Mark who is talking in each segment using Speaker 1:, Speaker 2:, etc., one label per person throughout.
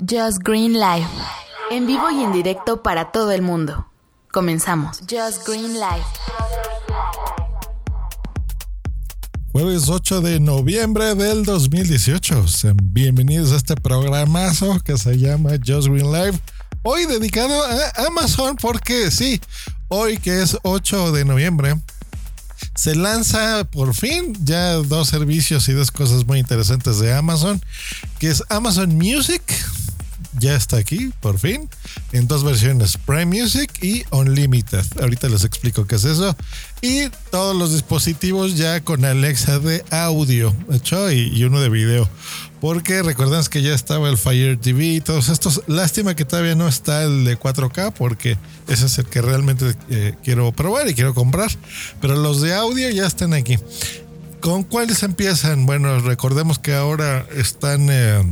Speaker 1: Just Green Live. En vivo y en directo para todo el mundo. Comenzamos. Just Green Live.
Speaker 2: Jueves 8 de noviembre del 2018. Sean bienvenidos a este programazo que se llama Just Green Live. Hoy dedicado a Amazon porque sí, hoy que es 8 de noviembre, se lanza por fin ya dos servicios y dos cosas muy interesantes de Amazon, que es Amazon Music, ya está aquí, por fin, en dos versiones, Prime Music y Unlimited. Ahorita les explico qué es eso. Y todos los dispositivos ya con Alexa de audio, hecho, y, y uno de video. Porque recuerden que ya estaba el Fire TV y todos estos. Lástima que todavía no está el de 4K porque ese es el que realmente eh, quiero probar y quiero comprar. Pero los de audio ya están aquí. ¿Con cuáles empiezan? Bueno, recordemos que ahora están, eh,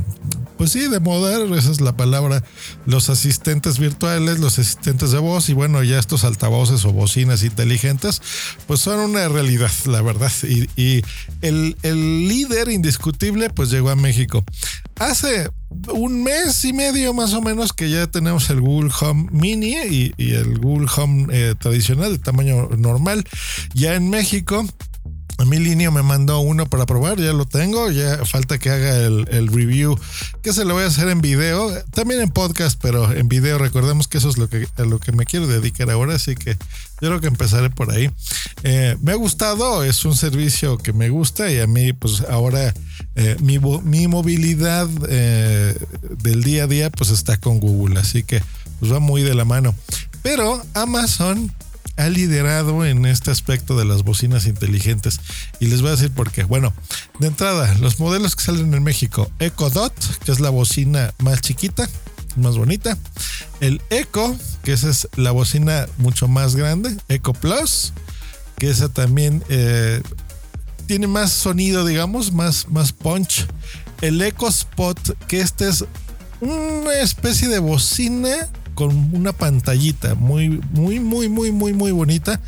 Speaker 2: pues sí, de moda, esa es la palabra, los asistentes virtuales, los asistentes de voz y bueno, ya estos altavoces o bocinas inteligentes, pues son una realidad, la verdad. Y, el, el líder indiscutible, pues llegó a México. Hace un mes y medio más o menos que ya tenemos el Google Home Mini y, y el Google Home eh, tradicional, de tamaño normal, ya en México. A mi línea me mandó uno para probar, ya lo tengo, ya falta que haga el, review, que se lo voy a hacer en video, también en podcast, pero en video, recordemos que eso es lo que, a lo que me quiero dedicar ahora, así que yo creo que empezaré por ahí. Eh, me ha gustado, es un servicio que me gusta y a mí pues ahora eh, mi, mi, movilidad eh, del día a día pues está con Google, así que pues va muy de la mano. Pero Amazon ha liderado en este aspecto de las bocinas inteligentes. Y les voy a decir por qué. Bueno, de entrada, los modelos que salen en México, Echo Dot, que es la bocina más chiquita, más bonita. El Echo, que esa es la bocina mucho más grande. Echo Plus, que esa también eh, tiene más sonido, digamos, más, más punch. El Echo Spot, que este es una especie de bocina con una pantallita muy, muy, muy, muy, muy, muy bonita,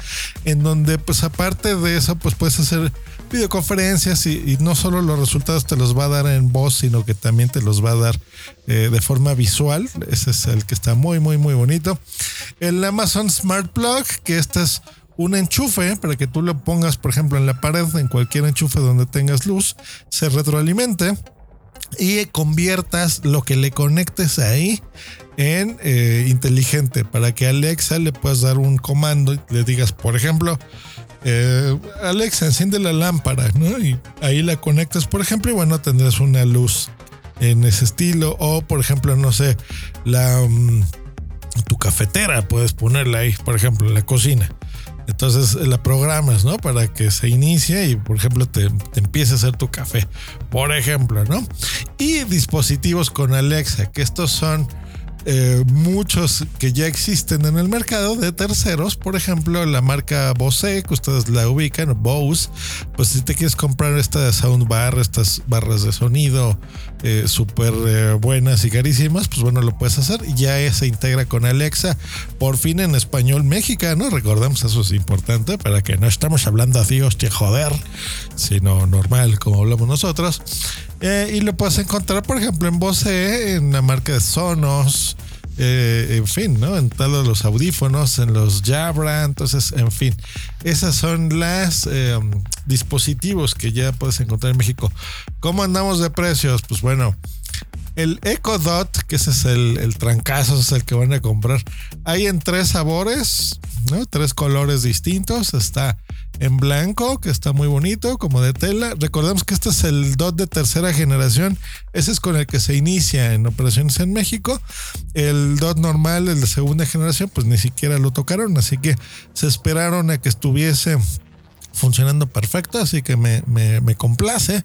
Speaker 2: en donde pues aparte de eso pues puedes hacer videoconferencias y, no solo los resultados te los va a dar en voz, sino que también te los va a dar eh, de forma visual. Ese es el que está muy, muy, muy bonito. El Amazon Smart Plug, que este es un enchufe para que tú lo pongas, por ejemplo, en la pared, en cualquier enchufe donde tengas luz, se retroalimente y conviertas lo que le conectes ahí en eh, inteligente para que Alexa le puedas dar un comando y le digas, por ejemplo, eh, Alexa, enciende la lámpara, ¿no? Y ahí la conectas, por ejemplo, y bueno, tendrás una luz en ese estilo. O, por ejemplo, no sé, la um, tu cafetera, puedes ponerla ahí, por ejemplo, en la cocina. Entonces la programas, ¿no? Para que se inicie y, por ejemplo, te, te, empiece a hacer tu café, por ejemplo, ¿no? Y dispositivos con Alexa, que estos son eh, muchos que ya existen en el mercado de terceros, por ejemplo, la marca Bose, que ustedes la ubican, Bose, pues si te quieres comprar esta soundbar, estas barras de sonido eh, súper eh, buenas y carísimas, pues bueno, lo puedes hacer. Ya se integra con Alexa, por fin en español mexicano, recordemos, eso es importante para que no estamos hablando así, hostia, joder, sino normal como hablamos nosotros. Eh, y lo puedes encontrar, por ejemplo, en Bose, en la marca de Sonos, eh, en fin, ¿no? En todos los audífonos, en los Jabra, entonces, en fin, esas son las eh, dispositivos que ya puedes encontrar en México. ¿Cómo andamos de precios? Pues bueno, el Echo Dot, que ese es el, el trancazo, es el que van a comprar. Hay en tres sabores, ¿no? Tres colores distintos. Está en blanco, que está muy bonito, como de tela. Recordemos que este es el DOT de tercera generación. Ese es con el que se inicia en operaciones en México. El DOT normal, el de segunda generación, pues ni siquiera lo tocaron, así que se esperaron a que estuviese funcionando perfecto, así que me, me, complace.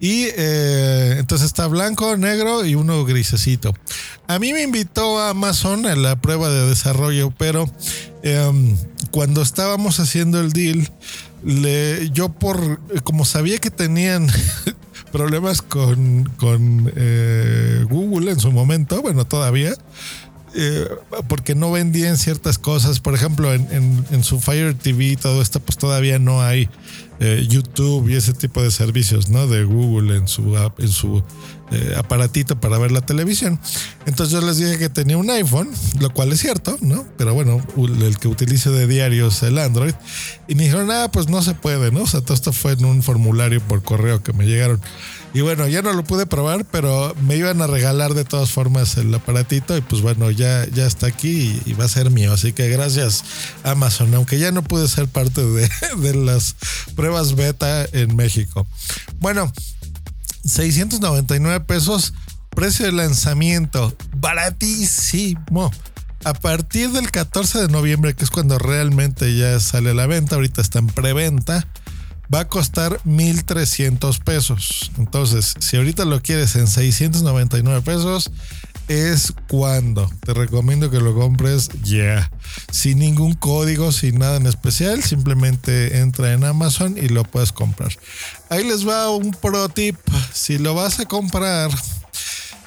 Speaker 2: Y eh, entonces está blanco, negro y uno grisecito. A mí me invitó a Amazon a la prueba de desarrollo, pero eh, cuando estábamos haciendo el deal, yo por, como sabía que tenían problemas con, con eh, Google en su momento, bueno, todavía, eh, porque no vendían ciertas cosas. Por ejemplo, en, su Fire TV y todo esto, pues todavía no hay eh, YouTube y ese tipo de servicios, ¿no? De Google en su, en su eh, aparatito para ver la televisión. Entonces yo les dije que tenía un iPhone, lo cual es cierto, ¿no? Pero bueno, el que utilizo de diario es el Android. Y me dijeron, ah, pues no se puede, ¿no? O sea, todo esto fue en un formulario por correo que me llegaron. Y bueno, ya no lo pude probar, pero me iban a regalar de todas formas el aparatito y pues bueno, ya, ya está aquí y, va a ser mío. Así que gracias Amazon, aunque ya no pude ser parte de, de las pruebas beta en México. Bueno, 699 pesos, precio de lanzamiento, baratísimo. A partir del 14 de noviembre, que es cuando realmente ya sale a la venta, ahorita está en preventa, va a costar 1.300 pesos. Entonces, si ahorita lo quieres en 699 pesos, es cuando te recomiendo que lo compres ya. Sin ningún código, sin nada en especial. Simplemente entra en Amazon y lo puedes comprar. Ahí les va un pro tip. Si lo vas a comprar.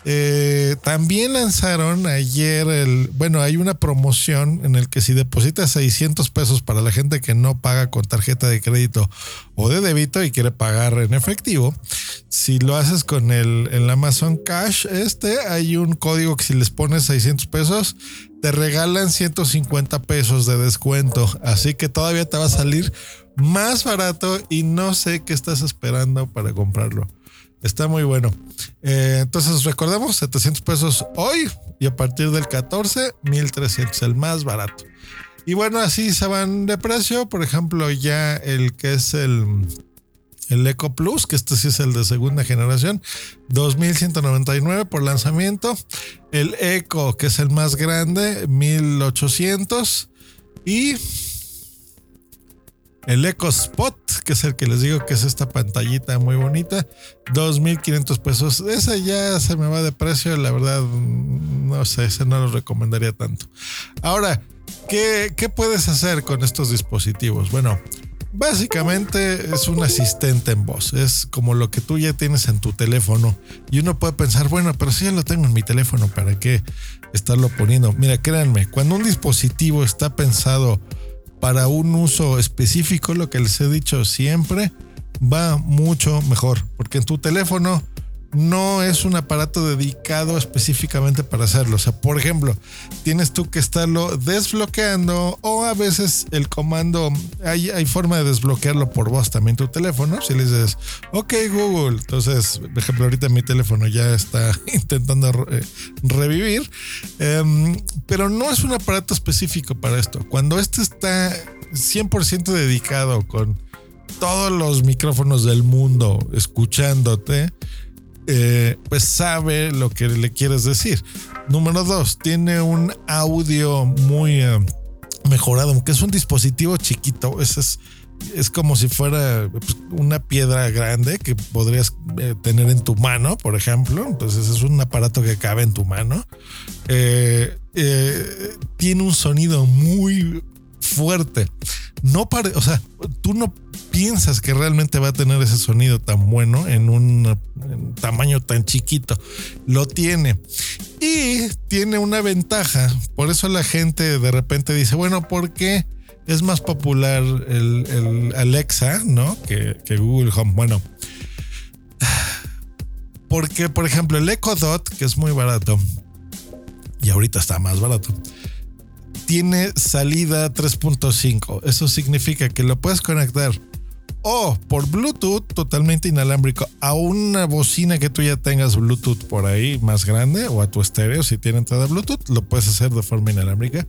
Speaker 2: Eh, también lanzaron ayer el, bueno, hay una promoción en el que si depositas 600 pesos para la gente que no paga con tarjeta de crédito o de débito y quiere pagar en efectivo, si lo haces con el, el Amazon Cash, este hay un código que si les pones 600 pesos te regalan 150 pesos de descuento, así que todavía te va a salir más barato y no sé qué estás esperando para comprarlo. Está muy bueno. Eh, entonces recordemos 700 pesos hoy y a partir del 14 1300 el más barato. Y bueno, así se van de precio. Por ejemplo, ya el que es el, el Eco Plus, que este sí es el de segunda generación, 2199 por lanzamiento. El Eco, que es el más grande, 1800. Y el Eco Spot, que es el que les digo que es esta pantallita muy bonita, 2.500 pesos. Ese ya se me va de precio, la verdad, no sé, ese no lo recomendaría tanto. Ahora, ¿qué, qué puedes hacer con estos dispositivos? Bueno, básicamente es un asistente en voz. Es como lo que tú ya tienes en tu teléfono. Y uno puede pensar, bueno, pero si ya lo tengo en mi teléfono, ¿para qué estarlo poniendo? Mira, créanme, cuando un dispositivo está pensado para un uso específico, lo que les he dicho siempre, va mucho mejor. Porque en tu teléfono no es un aparato dedicado específicamente para hacerlo. O sea, por ejemplo, tienes tú que estarlo desbloqueando o a veces el comando, hay, hay forma de desbloquearlo por voz también tu teléfono. Si le dices, ok Google, entonces, por ejemplo, ahorita mi teléfono ya está intentando re revivir, um, pero no es un aparato específico para esto. Cuando este está 100% dedicado con todos los micrófonos del mundo escuchándote, eh, pues sabe lo que le quieres decir. Número dos, tiene un audio muy eh, mejorado, aunque es un dispositivo chiquito, es, es, es como si fuera pues, una piedra grande que podrías eh, tener en tu mano, por ejemplo. Entonces es un aparato que cabe en tu mano. Tiene un sonido muy fuerte. No pare, o sea, tú no piensas que realmente va a tener ese sonido tan bueno en un tamaño tan chiquito. Lo tiene. Y tiene una ventaja. Por eso la gente de repente dice, bueno, ¿por qué es más popular el, el Alexa, ¿no? Que, Google Home. Bueno. Porque, por ejemplo, el Echo Dot, que es muy barato, y ahorita está más barato, tiene salida 3.5. Eso significa que lo puedes conectar o por Bluetooth totalmente inalámbrico a una bocina que tú ya tengas Bluetooth por ahí más grande o a tu estéreo si tiene entrada Bluetooth lo puedes hacer de forma inalámbrica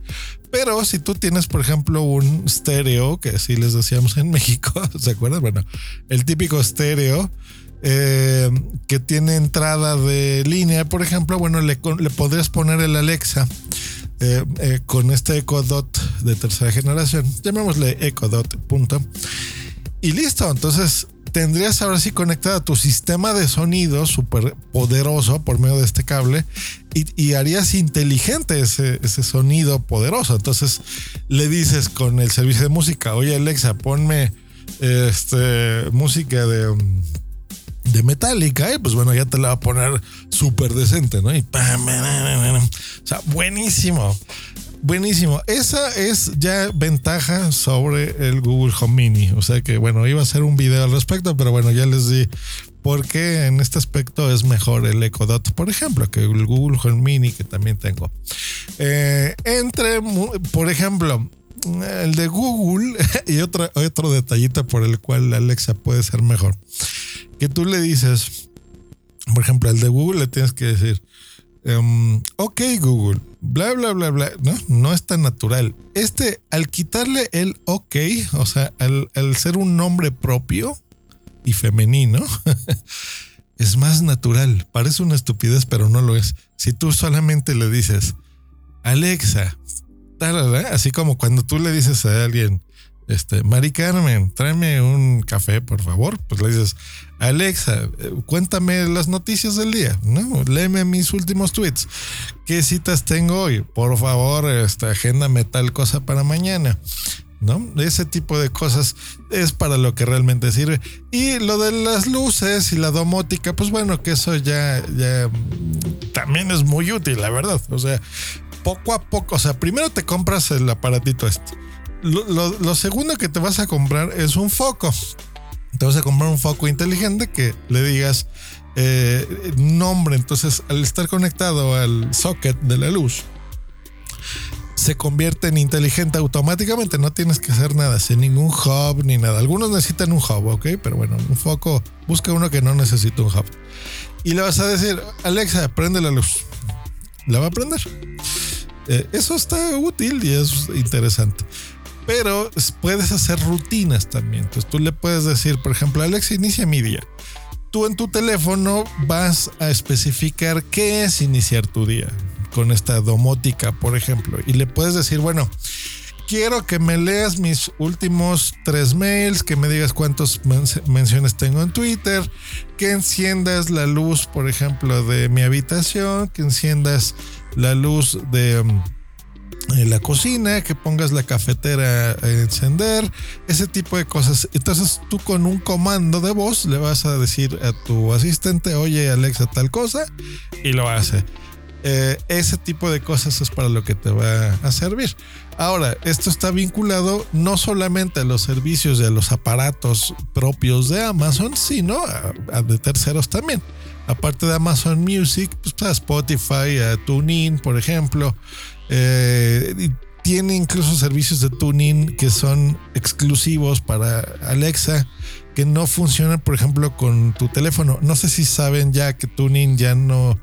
Speaker 2: pero si tú tienes por ejemplo un estéreo que así les decíamos en México ¿se acuerdan? bueno el típico estéreo eh, que tiene entrada de línea por ejemplo bueno le, le podrías poner el Alexa eh, eh, con este Echo Dot de tercera generación llamémosle Echo Dot punto y listo. Entonces tendrías ahora sí conectado tu sistema de sonido súper poderoso por medio de este cable y, harías inteligente ese, ese, sonido poderoso. Entonces le dices con el servicio de música, oye Alexa, ponme este, música de, de Metallica y pues bueno, ya te la va a poner súper decente, ¿no? Y o sea, buenísimo. Buenísimo. Esa es ya ventaja sobre el Google Home Mini. O sea que, bueno, iba a hacer un video al respecto, pero bueno, ya les di por qué en este aspecto es mejor el Echo Dot, por ejemplo, que el Google Home Mini que también tengo. Eh, entre, por ejemplo, el de Google y otro, otro detallito por el cual Alexa puede ser mejor. Que tú le dices, por ejemplo, el de Google le tienes que decir, Em, ok, Google, bla, bla, bla, bla. No, no es tan natural. Este, al quitarle el ok, o sea, al, ser un nombre propio y femenino, es más natural. Parece una estupidez, pero no lo es. Si tú solamente le dices, Alexa, así como cuando tú le dices a alguien, este, Mari Carmen, tráeme un café, por favor. Pues le dices, Alexa, cuéntame las noticias del día, ¿no? Léeme mis últimos tweets. ¿Qué citas tengo hoy? Por favor, esta, agéndame tal cosa para mañana. ¿No? Ese tipo de cosas es para lo que realmente sirve. Y lo de las luces y la domótica, pues bueno, que eso ya, ya también es muy útil, la verdad. O sea, poco a poco, o sea, primero te compras el aparatito este lo, segundo que te vas a comprar es un foco. Te vas a comprar un foco inteligente que le digas eh, nombre. Entonces, al estar conectado al socket de la luz, se convierte en inteligente automáticamente. No tienes que hacer nada, sin ningún hub ni nada. Algunos necesitan un hub, ok, pero bueno, un foco, busca uno que no necesita un hub. Y le vas a decir, Alexa, prende la luz. La va a prender. Eh, eso está útil y es interesante pero puedes hacer rutinas también. Entonces tú le puedes decir, por ejemplo, Alexa, inicia mi día. Tú en tu teléfono vas a especificar qué es iniciar tu día con esta domótica, por ejemplo, y le puedes decir, bueno, quiero que me leas mis últimos tres mails, que me digas cuántas menciones tengo en Twitter, que enciendas la luz, por ejemplo, de mi habitación, que enciendas la luz de um, la cocina, que pongas la cafetera a encender, ese tipo de cosas. Entonces tú con un comando de voz le vas a decir a tu asistente, oye Alexa tal cosa, y lo hace. Eh, ese tipo de cosas es para lo que te va a servir. Ahora, esto está vinculado no solamente a los servicios de los aparatos propios de Amazon, sino a, de terceros también. Aparte de Amazon Music, pues a Spotify, a TuneIn, por ejemplo. Eh, tiene incluso servicios de tuning que son exclusivos para Alexa, que no funcionan, por ejemplo, con tu teléfono. No sé si saben ya que tuning ya no,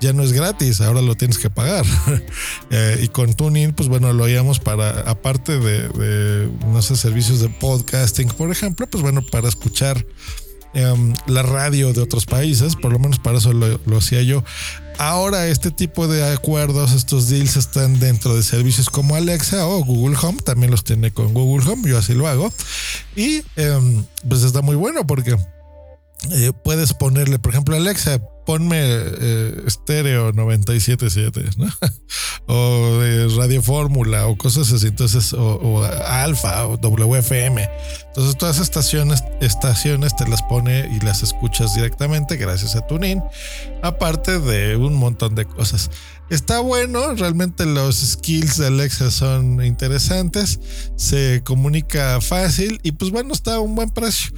Speaker 2: ya no es gratis, ahora lo tienes que pagar. Eh, y con tuning, pues bueno, lo haríamos para, aparte de, de, no sé, servicios de podcasting, por ejemplo, pues bueno, para escuchar Em, la radio de otros países, por lo menos para eso lo, hacía yo. Ahora este tipo de acuerdos, estos deals están dentro de servicios como Alexa o Google Home, también los tiene con Google Home, yo así lo hago. Y em, pues está muy bueno porque eh, puedes ponerle, por ejemplo, Alexa, ponme eh, estéreo 97.7, ¿no? o Radio Fórmula o cosas así, entonces, o, Alfa o WFM. Entonces, todas esas estaciones, estaciones te las pone y las escuchas directamente gracias a TuneIn, aparte de un montón de cosas. Está bueno, realmente los skills de Alexa son interesantes, se comunica fácil y pues bueno, está a un buen precio.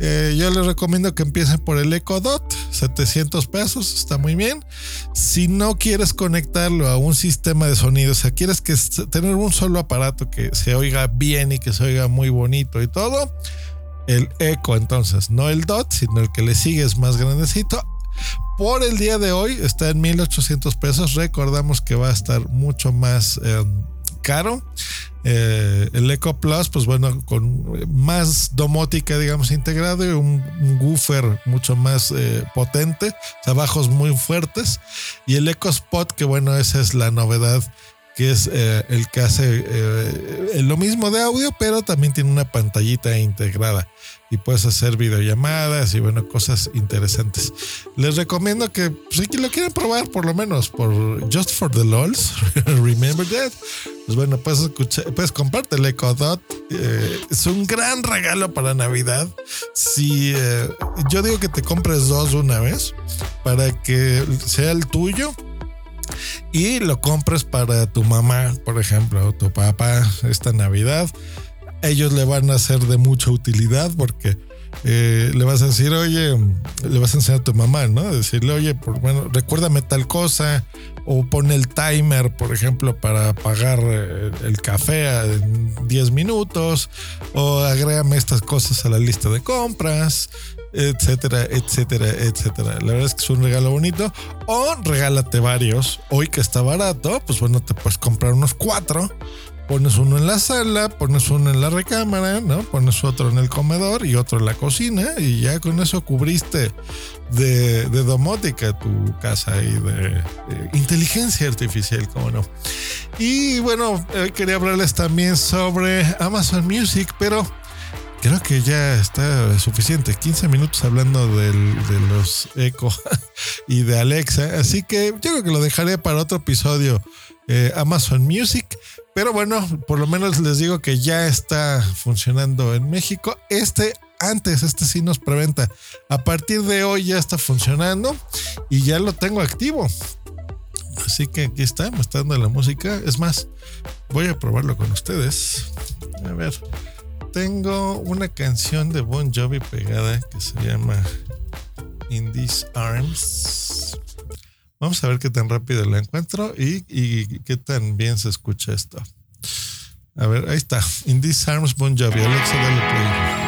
Speaker 2: Eh, yo les recomiendo que empiecen por el Echo Dot, 700 pesos, está muy bien. Si no quieres conectarlo a un sistema de sonido, o sea, quieres que tener un solo aparato que se oiga bien y que se oiga muy bonito y todo, el Echo entonces, no el Dot, sino el que le sigue es más grandecito por el día de hoy está en 1800 pesos. Recordamos que va a estar mucho más em, caro. Eh, el Eco Plus, pues bueno, con más domótica, digamos, integrado y un, woofer mucho más eh, potente, o sea, bajos muy fuertes. Y el Eco Spot, que bueno, esa es la novedad, que es eh, el que hace lo mismo de audio, pero también tiene una pantallita integrada. Y puedes hacer videollamadas y bueno, cosas interesantes. Les recomiendo que si pues, lo quieren probar por lo menos por Just for the LOLs, remember that. Pues bueno, puedes escuchar, puedes comprarte el Echo Dot. Eh, es un gran regalo para Navidad. Si eh, yo digo que te compres dos una vez para que sea el tuyo y lo compres para tu mamá, por ejemplo, o tu papá esta Navidad ellos le van a ser de mucha utilidad porque eh, le vas a decir, oye, le vas a enseñar a tu mamá, ¿no? Decirle, oye, por, bueno, recuérdame tal cosa, o pone el timer, por ejemplo, para pagar eh, el café en 10 minutos, o agrégame estas cosas a la lista de compras, etcétera, etcétera, etcétera. La verdad es que es un regalo bonito, o regálate varios. Hoy que está barato, pues bueno, te puedes comprar unos cuatro pones uno en la sala, pones uno en la recámara, ¿no? Pones otro en el comedor y otro en la cocina y ya con eso cubriste de, domótica tu casa y de, inteligencia artificial, ¿cómo no? Y bueno, hoy quería hablarles también sobre Amazon Music, pero creo que ya está suficiente. 15 minutos hablando de los Echo y de Alexa. Así que yo creo que lo dejaré para otro episodio. Eh, Amazon Music. Pero bueno, por lo menos les digo que ya está funcionando en México. Este antes, este sí nos preventa. A partir de hoy ya está funcionando y ya lo tengo activo. Así que aquí está, me está dando la música. Es más, voy a probarlo con ustedes. A ver, tengo una canción de Bon Jovi pegada que se llama In These Arms. Vamos a ver qué tan rápido la encuentro y, qué tan bien se escucha esto. A ver, ahí está. In These Arms Bon Jovi. Alexa, dale play.